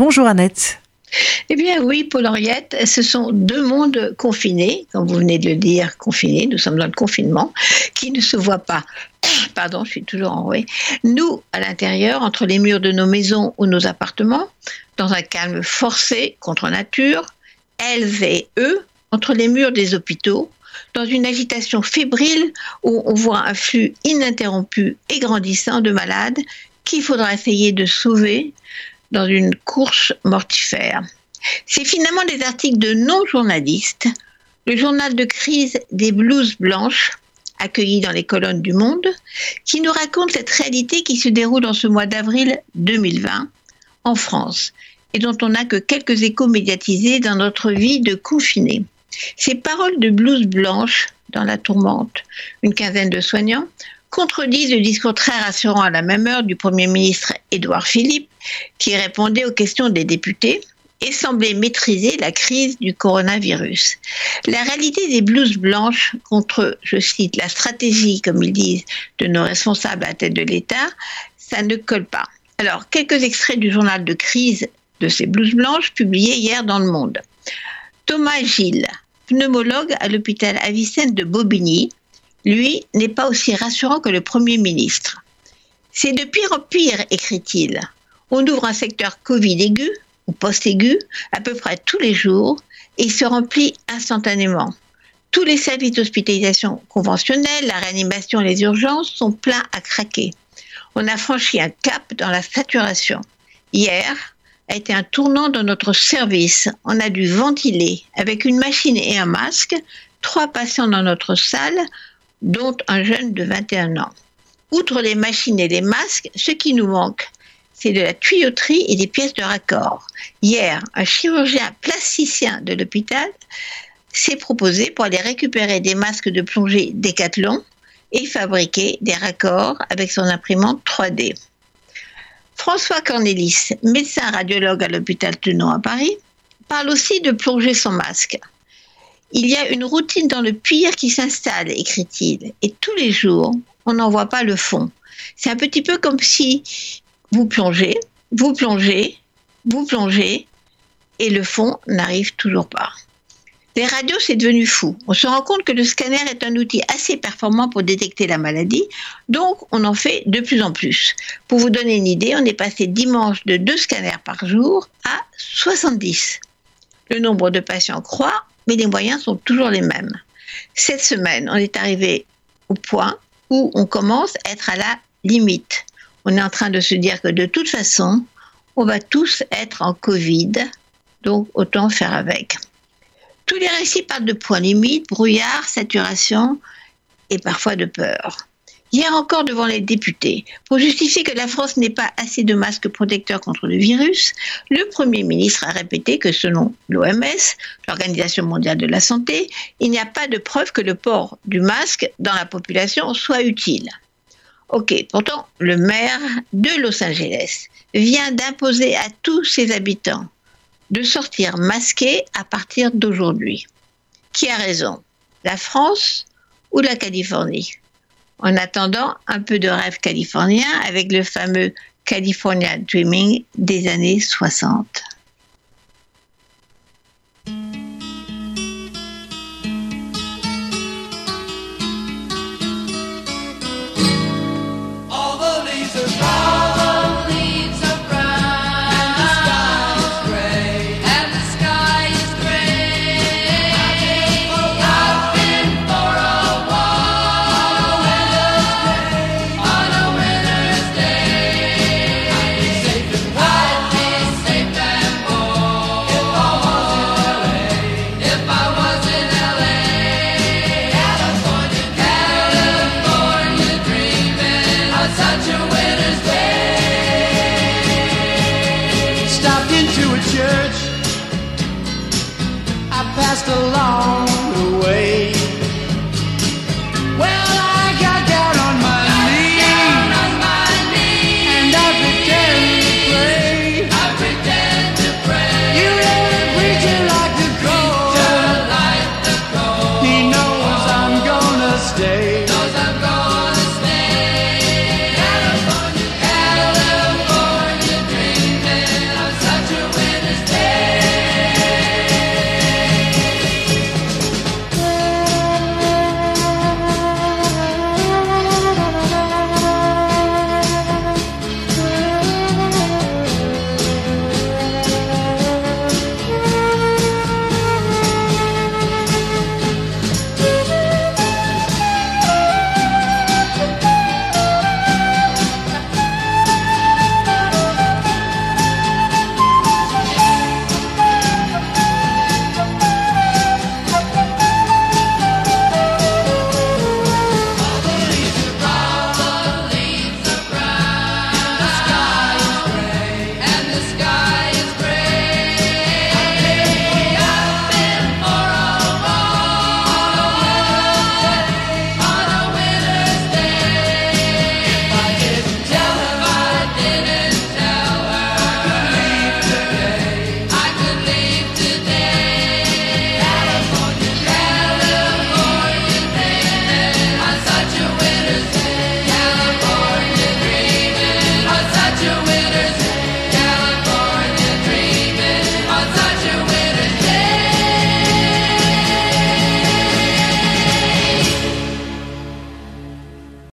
Bonjour Annette. Eh bien oui, Paul Henriette, ce sont deux mondes confinés, comme vous venez de le dire, confinés, nous sommes dans le confinement, qui ne se voient pas. Pardon, je suis toujours enrouée. Nous, à l'intérieur, entre les murs de nos maisons ou nos appartements, dans un calme forcé contre nature, elles et eux, entre les murs des hôpitaux, dans une agitation fébrile où on voit un flux ininterrompu et grandissant de malades qu'il faudra essayer de sauver dans une course mortifère. C'est finalement des articles de non-journalistes, le journal de crise des blouses blanches, accueilli dans les colonnes du Monde, qui nous raconte cette réalité qui se déroule en ce mois d'avril 2020 en France et dont on n'a que quelques échos médiatisés dans notre vie de confinés. Ces paroles de blouse blanche dans la tourmente, une quinzaine de soignants, contredisent le discours très rassurant à la même heure du Premier ministre Édouard Philippe, qui répondait aux questions des députés et semblait maîtriser la crise du coronavirus. La réalité des blouses blanches contre, je cite, la stratégie, comme ils disent, de nos responsables à tête de l'État, ça ne colle pas. Alors, quelques extraits du journal de crise de ces blouses blanches publié hier dans Le Monde. Thomas Gilles, pneumologue à l'hôpital Avicenne de Bobigny, lui, n'est pas aussi rassurant que le Premier ministre. C'est de pire en pire, écrit-il. On ouvre un secteur Covid aigu ou post-aigu à peu près tous les jours et se remplit instantanément. Tous les services d'hospitalisation conventionnels, la réanimation les urgences sont pleins à craquer. On a franchi un cap dans la saturation. Hier a été un tournant dans notre service. On a dû ventiler avec une machine et un masque trois patients dans notre salle dont un jeune de 21 ans. Outre les machines et les masques, ce qui nous manque, c'est de la tuyauterie et des pièces de raccord. Hier, un chirurgien plasticien de l'hôpital s'est proposé pour aller récupérer des masques de plongée Decathlon et fabriquer des raccords avec son imprimante 3D. François Cornelis, médecin radiologue à l'hôpital Tenon à Paris, parle aussi de plonger son masque. Il y a une routine dans le pire qui s'installe, écrit-il, et tous les jours, on n'en voit pas le fond. C'est un petit peu comme si vous plongez, vous plongez, vous plongez, et le fond n'arrive toujours pas. Les radios, c'est devenu fou. On se rend compte que le scanner est un outil assez performant pour détecter la maladie, donc on en fait de plus en plus. Pour vous donner une idée, on est passé dimanche de deux scanners par jour à 70. Le nombre de patients croît mais les moyens sont toujours les mêmes. Cette semaine, on est arrivé au point où on commence à être à la limite. On est en train de se dire que de toute façon, on va tous être en Covid, donc autant faire avec. Tous les récits parlent de points limites, brouillard, saturation et parfois de peur. Hier encore devant les députés, pour justifier que la France n'ait pas assez de masques protecteurs contre le virus, le Premier ministre a répété que selon l'OMS, l'Organisation mondiale de la santé, il n'y a pas de preuve que le port du masque dans la population soit utile. Ok, pourtant, le maire de Los Angeles vient d'imposer à tous ses habitants de sortir masqués à partir d'aujourd'hui. Qui a raison? La France ou la Californie? En attendant, un peu de rêve californien avec le fameux California Dreaming des années 60. such a winter's day. Stopped into a church. I passed along. graduate.